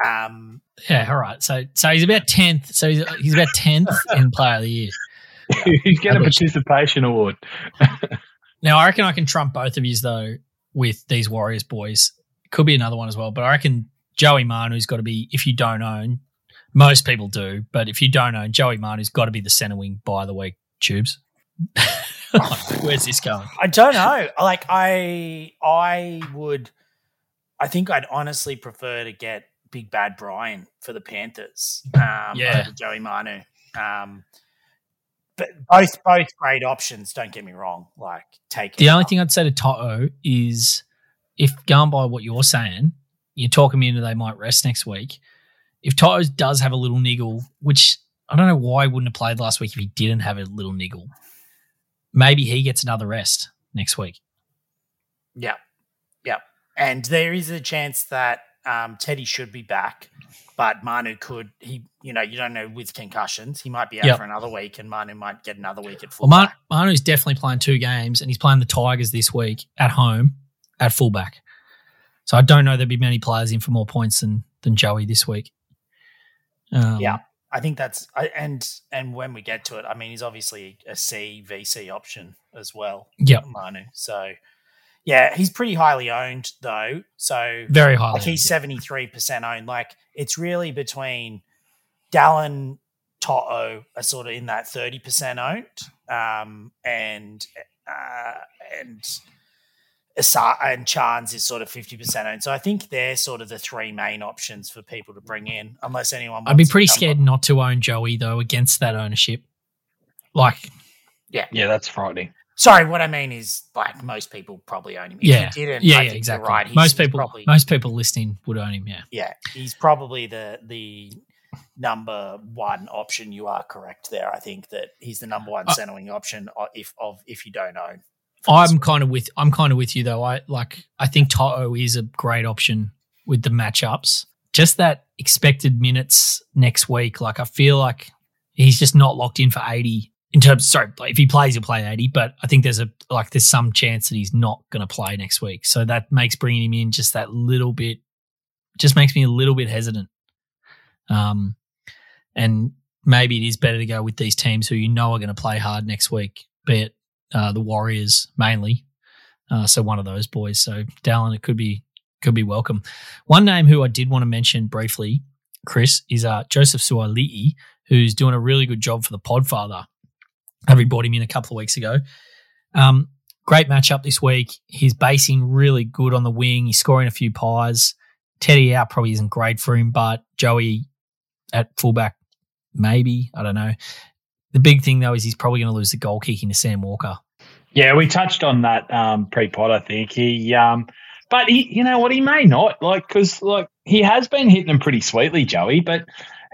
Um, Yeah, all right. So so he's about tenth. So he's, he's about tenth <laughs> in player of the year. He's getting a I wish- participation award. <laughs> Now I reckon I can trump both of yous though with these Warriors boys. Could be another one as well, but I reckon Joey Manu's got to be. If you don't own, most people do, but if you don't own Joey Manu's got to be the center wing by the week. Tubes. <laughs> Where's this going? I don't know. Like I I would I think I'd honestly prefer to get Big Bad Brian for the Panthers. Um Yeah. Joey Manu. Um but both both great options, don't get me wrong. Like take The only up. thing I'd say to To'o is if going by what you're saying, you're talking me into they might rest next week. If To'o does have a little niggle, which I don't know why he wouldn't have played last week if he didn't have a little niggle, maybe he gets another rest next week. Yeah. Yeah. And there is a chance that um, Teddy should be back but Manu could he you know you don't know with concussions he might be out Yep. for another week and Manu might get another week at Well, full. Man- Manu's definitely playing two games, and he's playing the Tigers this week at home at fullback. So I don't know there'll be many players in for more points than than Joey this week. Um, Yeah. I think that's I, and and when we get to it, I mean he's obviously a C VC option as well, Yeah, Manu. So yeah, he's pretty highly owned though. So Very high. like he's seventy three percent owned. Like it's really between Dallin, Toto are sort of in that thirty percent owned, um, and uh, and Asa- and Chance is sort of fifty percent owned. So I think they're sort of the three main options for people to bring in, unless anyone. I'd be pretty scared up- not to own Joey though against that ownership. Like, yeah, Yeah, that's frightening. Sorry, what I mean is like most people probably own him. If yeah, didn't, yeah, yeah, exactly. Right. He's, most people, probably most people listening would own him. Yeah. yeah, he's probably the the number one option. You are correct there. I think that he's the number one Uh, centering option if of if you don't own. I'm kind of with I'm kind of with you though. I like I think To'o is a great option with the matchups. Just that expected minutes next week. Like I feel like he's just not locked in for 80 in terms. Sorry, if he plays, he'll play 80. But I think there's a like there's some chance that he's not going to play next week. So that makes bringing him in just that little bit. Just makes me a little bit hesitant. Um, and maybe it is better to go with these teams who you know are going to play hard next week. Be it uh, the Warriors mainly. Uh, so one of those boys. So Dallin, it could be could be welcome. One name who I did want to mention briefly, Chris, is uh, Joseph Suali'i, who's doing a really good job for the Podfather. Having brought him in a couple of weeks ago. Um, great matchup this week. He's basing really good on the wing. He's scoring a few pies. Teddy out probably isn't great for him, but Joey at fullback, maybe. I don't know. The big thing though is he's probably going to lose the goal kicking to Sam Walker. Yeah, we touched on that um, pre-pod. I think he, um, but he, you know what, he may not like because like he has been hitting them pretty sweetly, Joey. But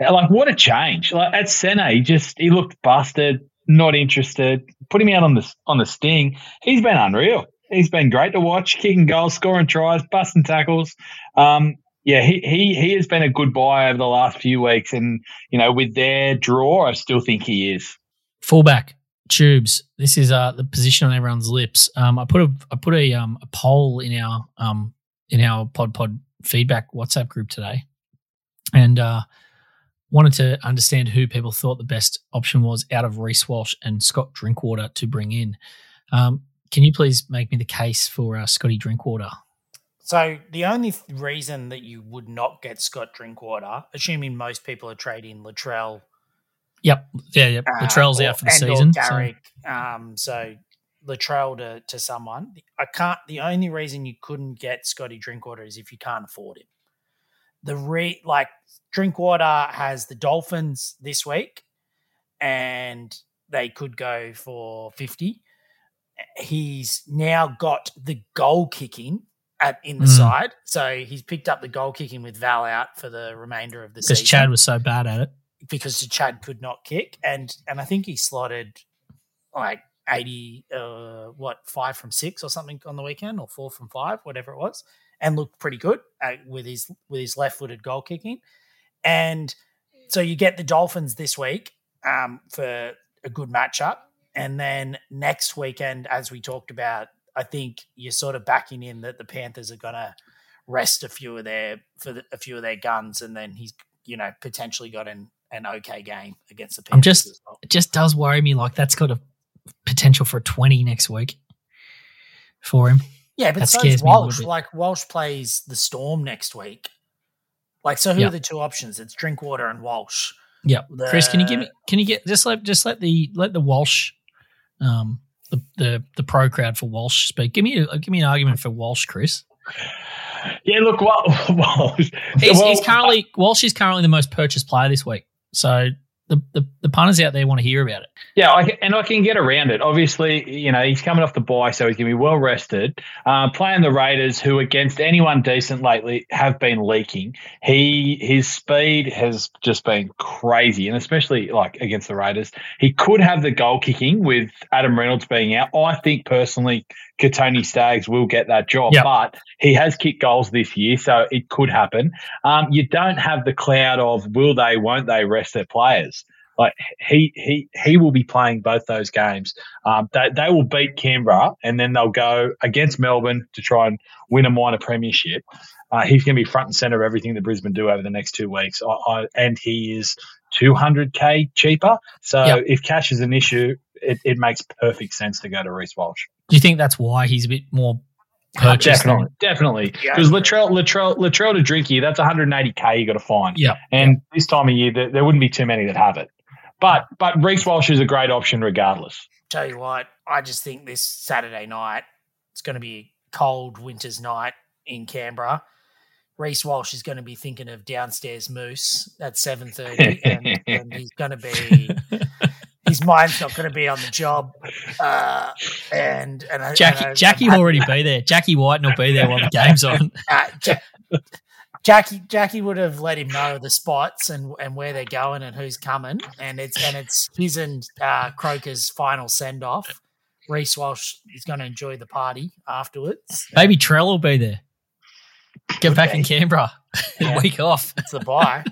like, what a change! Like at centre, he just he looked busted, not interested. Put him out on the on the sting. He's been unreal. He's been great to watch, kicking goals, scoring tries, busting tackles. Um, yeah, he, he he has been a good buy over the last few weeks, and you know, with their draw, I still think he is. Fullback tubes. This is uh the position on everyone's lips. Um, I put a I put a um a poll in our um in our pod pod feedback WhatsApp group today, and uh wanted to understand who people thought the best option was out of Reece Walsh and Scott Drinkwater to bring in. Um, can you please make me the case for uh, Scotty Drinkwater? So the only th- reason that you would not get Scott Drinkwater, assuming most people are trading Latrell Yep, yeah, yep. uh, Latrell's or- out for the and or season. so- Garrick, um, so Latrell to, to someone. I can't. The only reason you couldn't get Scotty Drinkwater is if you can't afford him. The re like Drinkwater has the Dolphins this week, and they could go for fifty. He's now got the goal kicking at in the Mm. side, so he's picked up the goal kicking with Val out for the remainder of the season. because Chad was so bad at it. because Chad could not kick, and and I think he slotted like eighty, uh, what five from six or something on the weekend, or four from five, whatever it was, and looked pretty good uh, with his with his left footed goal kicking, and so you get the Dolphins this week um, for a good matchup, and then next weekend, as we talked about, I think you're sort of backing in that the Panthers are going to rest a few of their for the, a few of their guns, and then he's you know potentially got an an okay game against the Panthers. I'm just- well. It just does worry me. Like that's got a potential for a 20 next week for him. Yeah, but that so scares is me a little Walsh. Like Walsh plays the Storm next week. Like so, who Yeah. are the two options? It's Drinkwater and Walsh. Yep. Chris, can you give me? Can you get just let just let the let the Walsh, um, the the the pro crowd for Walsh speak? Give me a, give me an argument for Walsh, Chris. Yeah, look, well, <laughs> well, He's, well, he's currently Walsh is currently the most purchased player this week. So the, the, the punters out there want to hear about it. Yeah, I and I can get around it. Obviously, you know, he's coming off the bye, so he's going to be well rested. Uh, playing the Raiders, who against anyone decent lately have been leaking. He his speed has just been crazy, and especially like against the Raiders, he could have the goal kicking with Adam Reynolds being out. I think personally, Kotoni Staggs will get that job, Yep. but he has kicked goals this year, so it could happen. Um, you don't have the cloud of will they, won't they rest their players. Like he he he will be playing both those games. Um, they they will beat Canberra and then they'll go against Melbourne to try and win a minor premiership. Uh, he's going to be front and center of everything that Brisbane do over the next two weeks. I, I, and he is 200k cheaper. So Yep. if cash is an issue, it, it makes perfect sense to go to Reece Walsh. Do you think that's why he's a bit more uh, purchased? Definitely, definitely. Yeah. Because Latrell, Latrell, Latrell to Drinky, that's 180k you got to find. Yeah. And this time of year, there, there wouldn't be too many that have it. But but Reece Walsh is a great option regardless. Tell you what, I just think this Saturday night it's going to be a cold winter's night in Canberra. Reece Walsh is going to be thinking of downstairs moose at seven thirty, and, and <laughs> he's going to be his mind's not going to be on the job. Uh, and and Jackie, and I- Jackie will already be there. Jackie White will be there while the <laughs> game's on. uh, Ja- Jackie Jackie would have let him know the spots and, and where they're going and who's coming, and it's and it's his and uh, Croker's final send off. Reece Walsh is going to enjoy the party afterwards. Maybe Trell will be there. Get back in Canberra. <laughs> Yeah. Week off. It's the buy.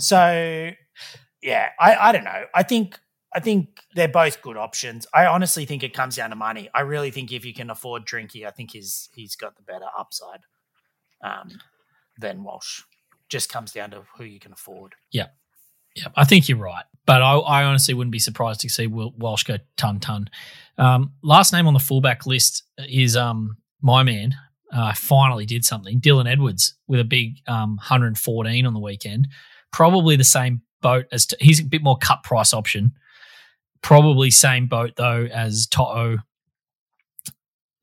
so yeah, I, I don't know. I think I think they're both good options. I honestly think it comes down to money. I really think if you can afford Drinky, I think he's he's got the better upside um, than Walsh. Just comes down to who you can afford. Yeah, yeah, I think you're right. But I, I honestly wouldn't be surprised to see Walsh go ton ton. Um, last name on the fullback list is um, my man. Uh, finally did something. Dylan Edwards with a big um, 114 on the weekend. Probably the same boat as to, he's a bit more cut price option. Probably same boat though as To'o.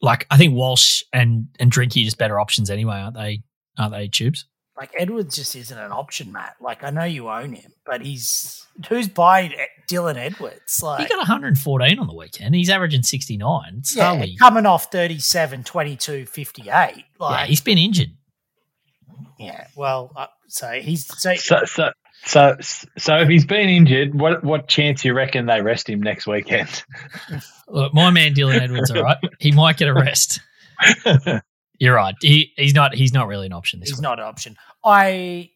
Like I think Walsh and and Drinky just better options anyway, aren't they? Aren't they, Tubes? Like Edwards just isn't an option, Matt. Like I know you own him, but he's who's buying Dylan Edwards? Like he got 114 on the weekend. He's averaging 69. It's yeah, hardly- coming off 37, 22, 58. yeah, Like he's been injured. yeah, well, uh, so he's so So so so so if he's been injured, what what chance you reckon they rest him next weekend? <laughs> Look, my man Dylan Edwards, all right, he might get a rest. <laughs> You're right. He he's not he's not really an option this he's week. not an option. I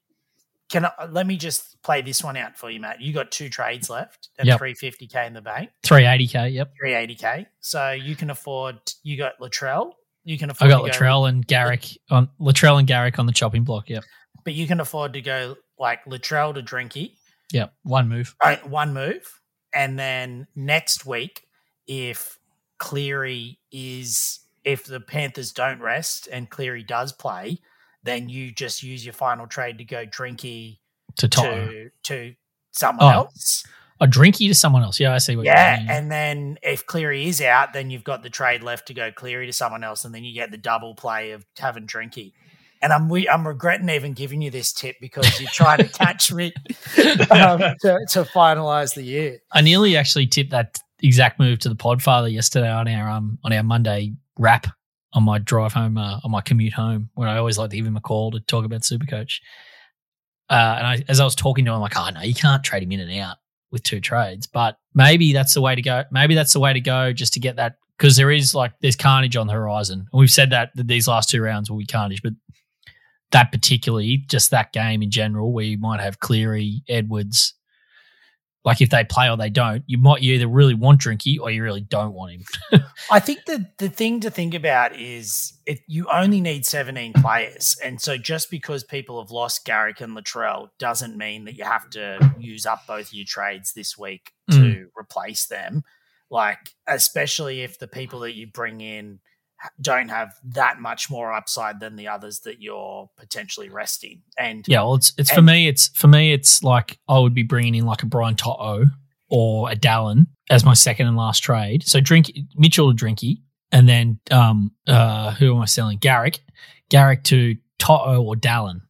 can I, let me just play this one out for you, Matt. You got two trades left and Yep. 350k in the bank, 380k. Yep, 380k. So you can afford. You got Latrell. You can afford. I got to go- Latrell and Garrick on Latrell and Garrick on the chopping block. Yep, but you can afford to go like Latrell to Drinky, yep. One move. uh, one move, and then next week, if Cleary is if the Panthers don't rest and Cleary does play, then you just use your final trade to go Drinky To to to someone Oh, else. A drinky to someone else. Yeah, I see what Yeah, you're mean. and then if Cleary is out, then you've got the trade left to go Cleary to someone else, and then you get the double play of having Drinky. And I'm we, I'm regretting even giving you this tip because you're trying to catch me <laughs> um, to, to finalize the year. I nearly actually tipped that exact move to the Podfather yesterday on our um on our Monday wrap on my drive home uh, on my commute home when I always like to give him a call to talk about Supercoach. Uh, and I, as I was talking to him, I'm like, oh no, you can't trade him in and out with two trades, but maybe that's the way to go. Maybe that's the way to go just to get that because there is like there's carnage on the horizon. And we've said that, that these last two rounds will be carnage, but that particularly just that game in general where you might have Cleary, Edwards, like if they play or they don't, you might you either really want Drinky or you really don't want him. <laughs> I think the the thing to think about is it, you only need 17 <laughs> players, and so just because people have lost Garrick and Latrell doesn't mean that you have to use up both your trades this week to hmm. replace them. Like especially if the people that you bring in don't have that much more upside than the others that you're potentially resting, and Yeah, well, it's it's for me. It's for me. It's like I would be bringing in like a Brian To'o or a Dallin as my second and last trade. So drink Mitchell to Drinky, and then um uh who am I selling? Garrick, Garrick to To'o or Dallin.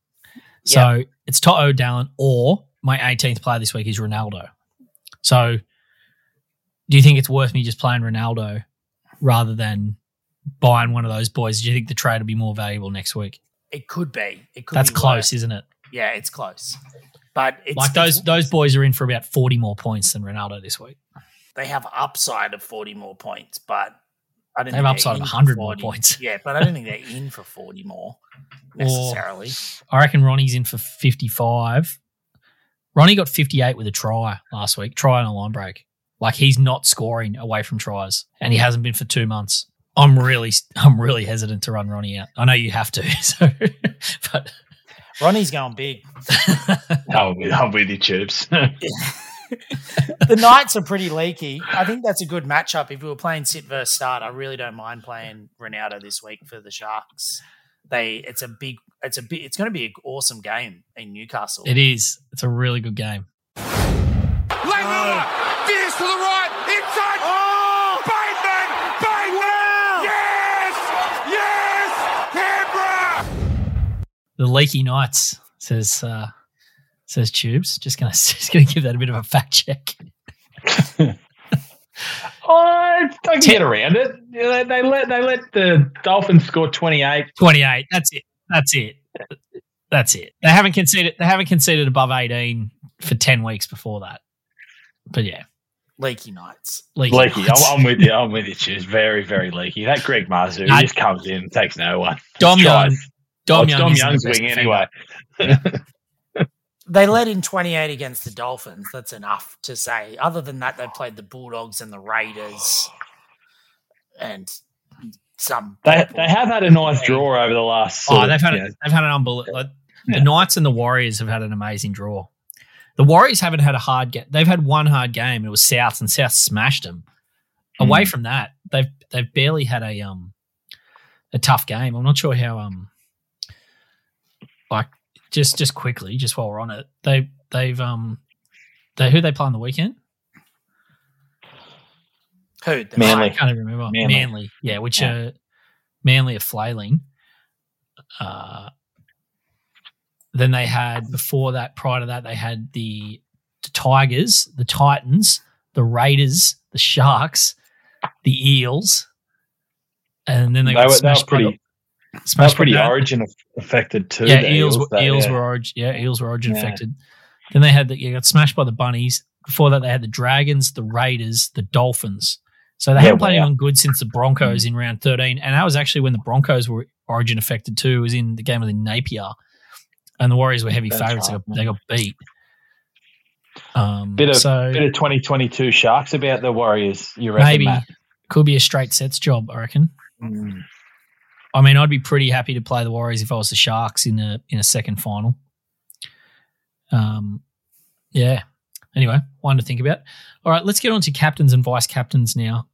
So it's To'o, Dallin, or my 18th player this week is Ronaldo. So, do you think it's worth me just playing Ronaldo rather than buying one of those boys? Do you think the trade will be more valuable next week? It could be. It could. That's close, worse. isn't it? Yeah, it's close. But it's like those it's- those boys are in for about forty more points than Ronaldo this week. they have upside of forty more points, but I don't They think have upside of in for 100 more points. Yeah, but I don't think they're in for forty more <laughs> necessarily. I reckon Ronnie's in for fifty five. Ronnie got fifty eight with a try last week, try on a line break. Like he's not scoring away from tries, and he hasn't been for two months. I'm really, I'm really hesitant to run Ronnie out. I know you have to, <laughs> so, but Ronnie's going big. I'm with, I'm with you, Tubes. the Knights are pretty leaky. I think that's a good matchup. If we were playing sit versus start, I really don't mind playing Ronaldo this week for the Sharks. They, it's a big, it's a big, it's going to be an awesome game in Newcastle. it is. It's a really good game. Langmiller, veers to the right, inside. Oh, Bateman, Bateman, yes, yes, Canberra. The leaky Knights says uh, says Tubes. Just gonna <laughs> just gonna give that a bit of a fact check. I, <laughs> I can get around it. They, they let they let the Dolphins score 28. Twenty eight. That's it. That's it. That's it. They haven't conceded. They haven't conceded above eighteen for ten weeks before that. But yeah, Leaky Knights. leaky. Leaky. I'm, Knights. I'm with you. I'm with you, Tubes. Very, very leaky. That Greg Marzhew I- just comes in, takes no one. Dom Young. Tries. Dom Oh, Young. Dom Young's wing defender. anyway. <laughs> They led in 28 against the Dolphins. That's enough to say. Other than that, they played the Bulldogs and the Raiders and some. They, they have had a nice draw over the last. Oh, sort they've had you a, they've had an unbelievable. Like, Yeah. The Knights and the Warriors have had an amazing draw. The Warriors haven't had a hard game. They've had one hard game. It was South, and South smashed them. Away Mm. from that, they've they've barely had a um a tough game. I'm not sure how um like just just quickly, just while we're on it, they they've um they who they play on the weekend? Who? The Manly. I can't even remember. Manly. Manly, yeah, which Yeah. uh Manly are flailing. Uh then they had before that, prior to that, they had the, the Tigers, the Titans, the Raiders, the Sharks, the Eels, and then they, they, got were, they were smashed by the- pretty. Smashed by pretty that. origin affected too. Yeah, the eels, were, eels yeah. were origin. Yeah, eels were origin Yeah. affected. Then they had the you got smashed by the bunnies. Before that, they had the Dragons, the Raiders, the Dolphins. So they Yeah, haven't played wow. anyone good since the Broncos in round thirteen, and that was actually when the Broncos were origin affected too. It was in the game with Napier, and the Warriors were heavy That's right, They, got, they got beat. Um, Bit of so bit of 2022 sharks about the Warriors. You reckon, maybe could be a straight sets job. I reckon. Mm. I mean, I'd be pretty happy to play the Warriors if I was the Sharks in a in a second final. Um, yeah. Anyway, one to think about. All right, let's get on to captains and vice captains now.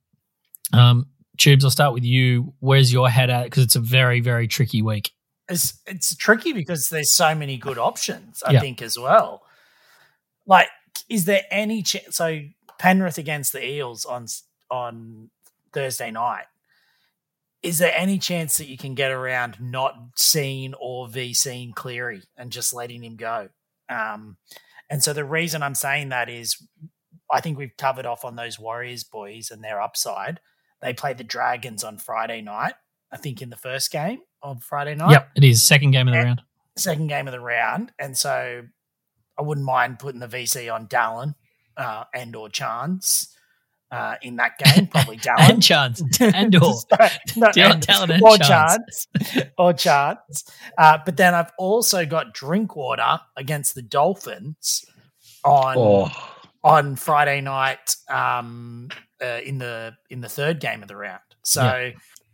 Um, Tubes, I'll start with you. Where's your head at? Because it's a very very tricky week. It's it's tricky because there's so many good options. I Yeah. think as well. Like, is there any chance? So Penrith against the Eels on on Thursday night. Is there any chance that you can get around not seeing or VCing Cleary and just letting him go? Um, and so the reason I'm saying that is, I think we've covered off on those Warriors boys and their upside. They play the Dragons on Friday night. I think in the first game on Friday night Yep, it is second game of the Yeah. round. second game of the round, and so I wouldn't mind putting the VC on Dallin uh, and or Chance uh, in that game. Probably <laughs> Dallin And chance and <laughs> or no, <laughs> Dallin- and- Dallin and or Chance. Chance or Chance. Uh, but then I've also got Drinkwater against the Dolphins on Oh, on Friday night um, uh, in the in the third game of the round. So Yeah.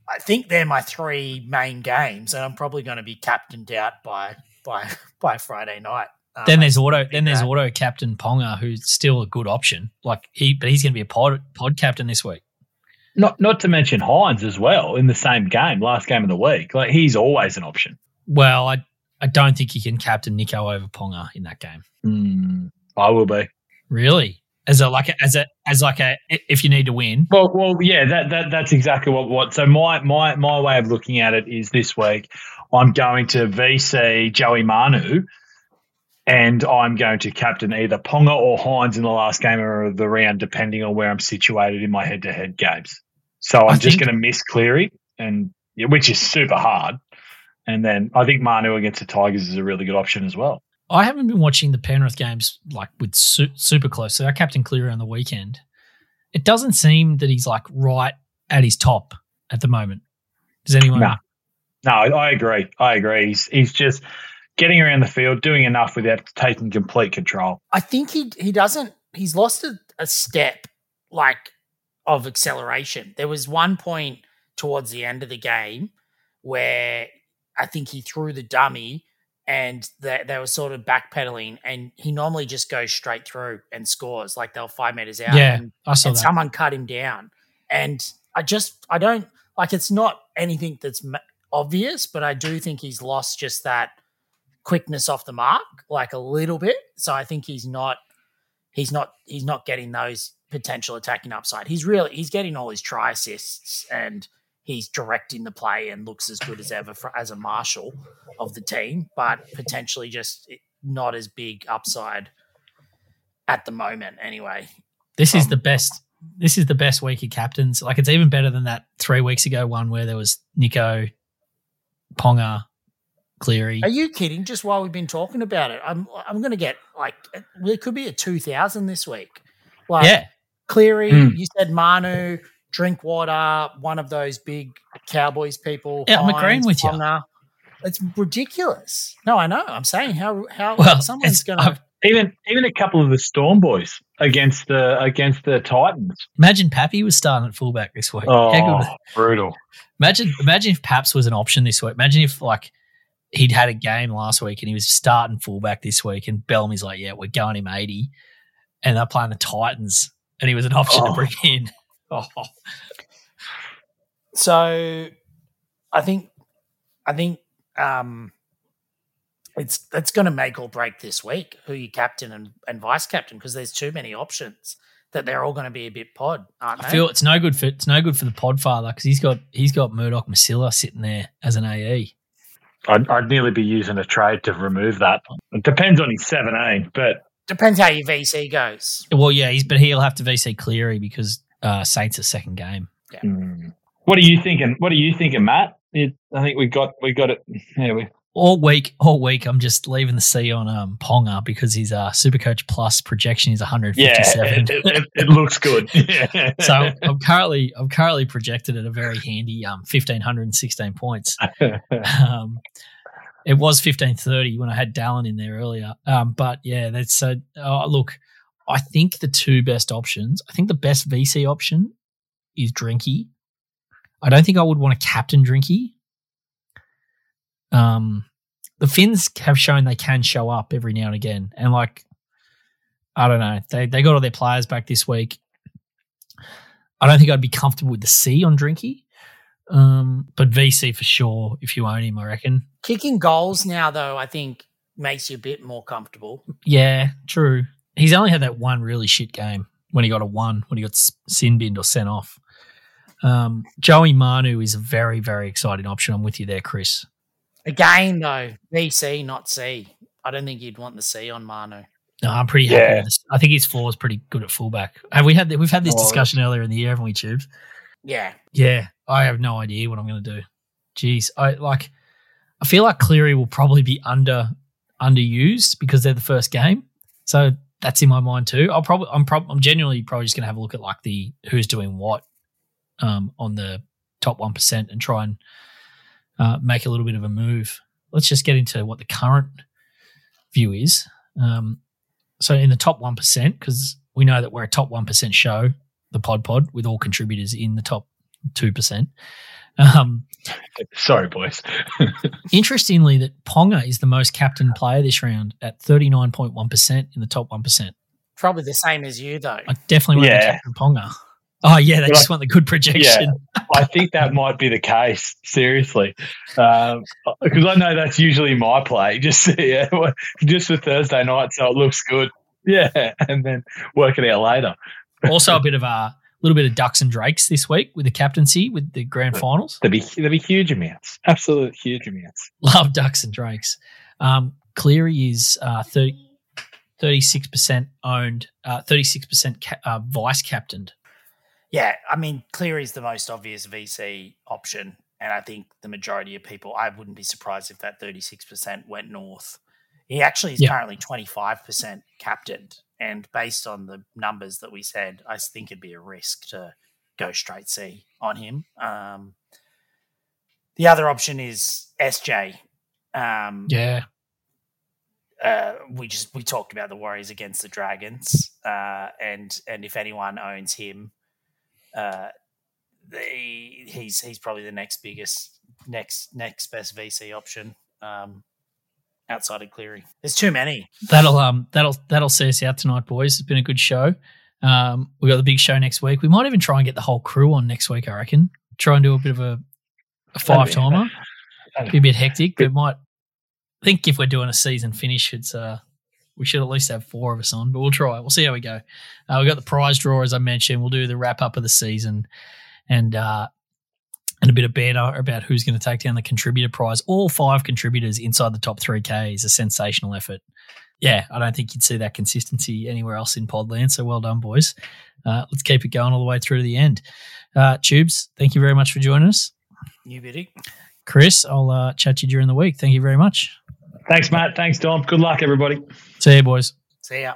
I think they're my three main games, and I'm probably going to be captained out by by by Friday night. Um, Then there's auto. Then there's auto captain Ponga, who's still a good option. Like he, but he's going to be a pod pod captain this week. not not to mention Hynes as well in the same game, last game of the week. Like he's always an option. Well, I I don't think he can captain Nicho over Ponga in that game. Mm, I will be. Really, as a like a, as a as like a if you need to win. Well, well, yeah, that, that that's exactly what what. So my my my way of looking at it is this week, I'm going to VC Joey Manu and I'm going to captain either Ponga or Hynes in the last game of the round, depending on where I'm situated in my head-to-head games. So I'm I just think- going to miss Cleary, and which is super hard. And then I think Manu against the Tigers is a really good option as well. I haven't been watching the Penrith games like with su- super close. So I captain Cleary on the weekend. It doesn't seem that he's like right at his top at the moment. Does anyone? Nah. No, I agree. I agree. He's he's just getting around the field, doing enough without taking complete control. I think he he doesn't. He's lost a, a step like of acceleration. There was one point towards the end of the game where I think he threw the dummy and they, they were sort of backpedaling, and he normally just goes straight through and scores like they're five meters out. Yeah, and, I saw and that. someone cut him down. And I just I don't like it's not anything that's obvious, but I do think he's lost just that quickness off the mark like a little bit. So I think he's not he's not he's not getting those potential attacking upside. He's really he's getting all his try assists and he's directing the play and looks as good as ever for, as a marshal of the team, but potentially just not as big upside at the moment anyway. This is um, the best. This is the best week of captains. Like it's even better than that three weeks ago one where there was Nicho, Ponga, Cleary. Are you kidding? Just while we've been talking about it, I'm I'm going to get like there could be a two thousand this week. Like yeah, Cleary, Hmm. you said Manu, Drinkwater, one of those big Cowboys people. Yeah, I'm agreeing Hynes, with you. Ponga. It's ridiculous. No, I know. I'm saying how how Well, someone's going to Even even a couple of the Storm boys against the against the Titans. imagine Pappy was starting at fullback this week. Oh, brutal. Imagine, imagine if Paps was an option this week. Imagine if like he'd had a game last week and he was starting fullback this week, and Bellamy's like, "Yeah, we're going him eighty, and they're playing the Titans, and he was an option to Oh. bring in. <laughs> Oh, So, I think, I think, um, it's that's going to make or break this week who you captain and, and vice captain because there's too many options that they're all going to be a bit pod, aren't they? I feel it's no good for it's no good for the Podfather because he's got he's got Murdoch Masila sitting there as an. AE. I'd, I'd nearly be using a trade to remove that. It depends on his 17, but Depends how your VC goes. Well, yeah, he's but he'll have to VC Cleary because uh, Saints a second game. hmm. what are you thinking? What are you thinking, Matt? It, I think we got we got it. Yeah, we All week, all week, I'm just leaving the C on um, Ponga because his uh, Supercoach Plus projection is yeah, 157. it, it, it looks good. <laughs> so I'm currently I'm currently projected at a very handy um 1516 points. <laughs> Um, it was 1530 when I had Dallin in there earlier. Um, but yeah, that's so. Uh, look, I think the two best options. I think the best VC option is Drinky. I don't think I would want to captain Drinky. Um, the Finns have shown they can show up every now and again, and like, I don't know, they they got all their players back this week. I don't think I'd be comfortable with the C on Drinky. Um, but VC for sure if you own him, I reckon. Kicking goals now, though, I think makes you a bit more comfortable. Yeah, true. He's only had that one really shit game when he got a one, when he got sin binned or sent off. Um, Joey Manu is a very, very exciting option. I'm with you there, Chris. Again, though, VC, not C. I don't think you'd want the C on Manu. No, I'm pretty happy Yeah. with this. I think his floor is pretty good at fullback. Have we had we've had this Oh, discussion earlier in the year, haven't we, Tubes? Yeah. Yeah, I have no idea what I'm going to do. Jeez, I like. I feel like Cleary will probably be under underused because they're the first game, so that's in my mind too. I'll probably, I'm probably, I'm genuinely probably just going to have a look at like the who's doing what um, on the top one percent and try and uh, make a little bit of a move. Let's just get into what the current view is. Um, so in the top one percent, because we know that we're a top one percent show, the Pod Pod, with all contributors in the top two percent. Um, Sorry, boys. <laughs> interestingly, that Ponga is the most captain player this round at thirty nine point one percent in the top one percent. Probably the same as you, though. I definitely want to Yeah. captain Ponga. Oh yeah, they Well, just want the good projection. Yeah, I think that might be the case. Seriously, because I know that's usually my play. <laughs> Just yeah, just for Thursday night, so it looks good. Yeah, and then work it out later. also, a <laughs> bit of a little bit of ducks and drakes this week with the captaincy with the grand finals. There'll be there'll be huge amounts. Absolute huge amounts. Love ducks and drakes. Um, Cleary is uh, 36 percent owned, uh, thirty six percent ca- uh, vice captained. Yeah, I mean, Cleary's the most obvious VC option. And I think the majority of people, I wouldn't be surprised if that 36% went north. He actually is Yeah. currently 25% captained. And based on the numbers that we said, I think it'd be a risk to go straight C on him. Um, the other option is SJ. Um, Yeah, uh, we just we talked about the Warriors against the Dragons, uh, and and if anyone owns him, uh, they, he's he's probably the next biggest next next best VC option um, outside of Cleary. There's too many. that'll um that'll that'll see us out tonight, boys. It's been a good show. Um, we got the big show next week. We might even try and get the whole crew on next week. I reckon. Try and do a bit of a, a five timer. <laughs> Be a bit hectic, but might I think if we're doing a season finish, it's uh we should at least have four of us on, but we'll try. We'll see how we go. Uh, we got the prize draw as I mentioned. We'll do the wrap up of the season and uh and a bit of banter about who's going to take down the contributor prize. All five contributors inside the top three K is a sensational effort. Yeah, I don't think you'd see that consistency anywhere else in Podland. So well done, boys. Uh, let's keep it going all the way through to the end. Uh, Tubes, thank you very much for joining us. You bitty. Chris, I'll uh, chat to you during the week. Thank you very much. Thanks, Matt. Thanks, Dom. Good luck, everybody. See you, boys. See ya.